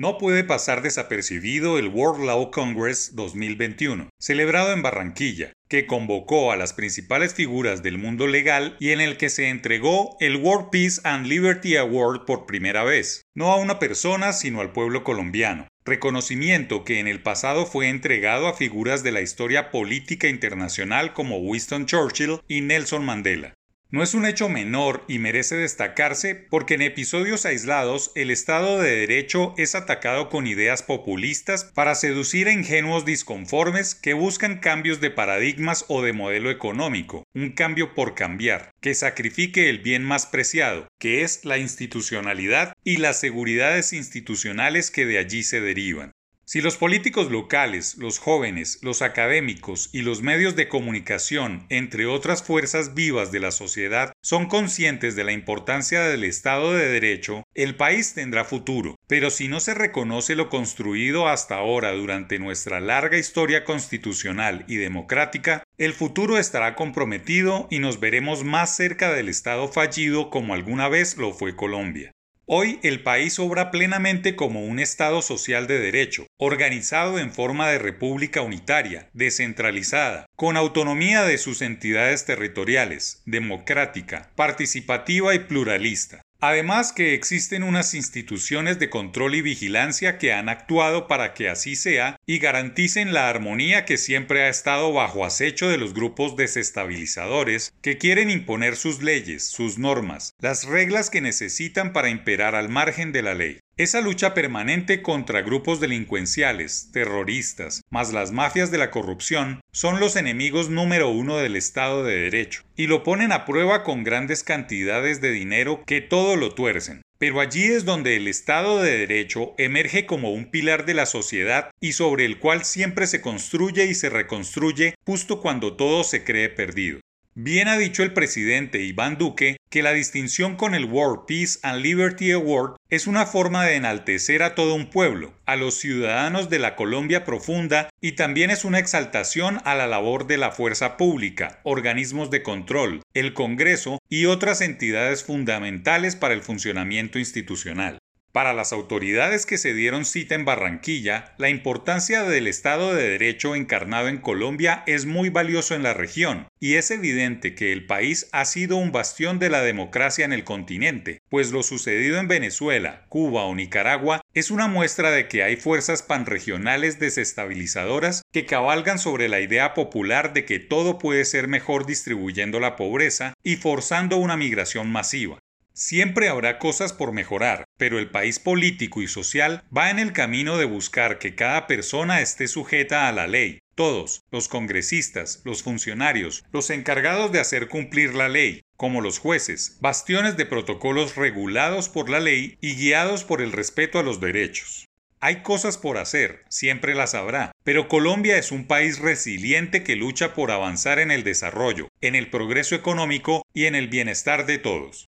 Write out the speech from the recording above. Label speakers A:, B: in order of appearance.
A: No puede pasar desapercibido el World Law Congress 2021, celebrado en Barranquilla, que convocó a las principales figuras del mundo legal y en el que se entregó el World Peace and Liberty Award por primera vez, no a una persona sino al pueblo colombiano, reconocimiento que en el pasado fue entregado a figuras de la historia política internacional como Winston Churchill y Nelson Mandela. No es un hecho menor y merece destacarse porque en episodios aislados el Estado de Derecho es atacado con ideas populistas para seducir a ingenuos disconformes que buscan cambios de paradigmas o de modelo económico, un cambio por cambiar, que sacrifique el bien más preciado, que es la institucionalidad y las seguridades institucionales que de allí se derivan. Si los políticos locales, los jóvenes, los académicos y los medios de comunicación, entre otras fuerzas vivas de la sociedad, son conscientes de la importancia del Estado de Derecho, el país tendrá futuro. Pero si no se reconoce lo construido hasta ahora durante nuestra larga historia constitucional y democrática, el futuro estará comprometido y nos veremos más cerca del Estado fallido como alguna vez lo fue Colombia. Hoy el país obra plenamente como un Estado social de derecho, organizado en forma de república unitaria, descentralizada, con autonomía de sus entidades territoriales, democrática, participativa y pluralista. Además que existen unas instituciones de control y vigilancia que han actuado para que así sea y garanticen la armonía que siempre ha estado bajo acecho de los grupos desestabilizadores que quieren imponer sus leyes, sus normas, las reglas que necesitan para imperar al margen de la ley. Esa lucha permanente contra grupos delincuenciales, terroristas, más las mafias de la corrupción, son los enemigos número uno del Estado de Derecho, y lo ponen a prueba con grandes cantidades de dinero que todo lo tuercen. Pero allí es donde el Estado de Derecho emerge como un pilar de la sociedad y sobre el cual siempre se construye y se reconstruye justo cuando todo se cree perdido. Bien ha dicho el presidente Iván Duque que la distinción con el World Peace and Liberty Award es una forma de enaltecer a todo un pueblo, a los ciudadanos de la Colombia profunda y también es una exaltación a la labor de la fuerza pública, organismos de control, el Congreso y otras entidades fundamentales para el funcionamiento institucional. Para las autoridades que se dieron cita en Barranquilla, la importancia del Estado de Derecho encarnado en Colombia es muy valioso en la región, y es evidente que el país ha sido un bastión de la democracia en el continente, pues lo sucedido en Venezuela, Cuba o Nicaragua es una muestra de que hay fuerzas panregionales desestabilizadoras que cabalgan sobre la idea popular de que todo puede ser mejor distribuyendo la pobreza y forzando una migración masiva. Siempre habrá cosas por mejorar, pero el país político y social va en el camino de buscar que cada persona esté sujeta a la ley. Todos, los congresistas, los funcionarios, los encargados de hacer cumplir la ley, como los jueces, bastiones de protocolos regulados por la ley y guiados por el respeto a los derechos. Hay cosas por hacer, siempre las habrá, pero Colombia es un país resiliente que lucha por avanzar en el desarrollo, en el progreso económico y en el bienestar de todos.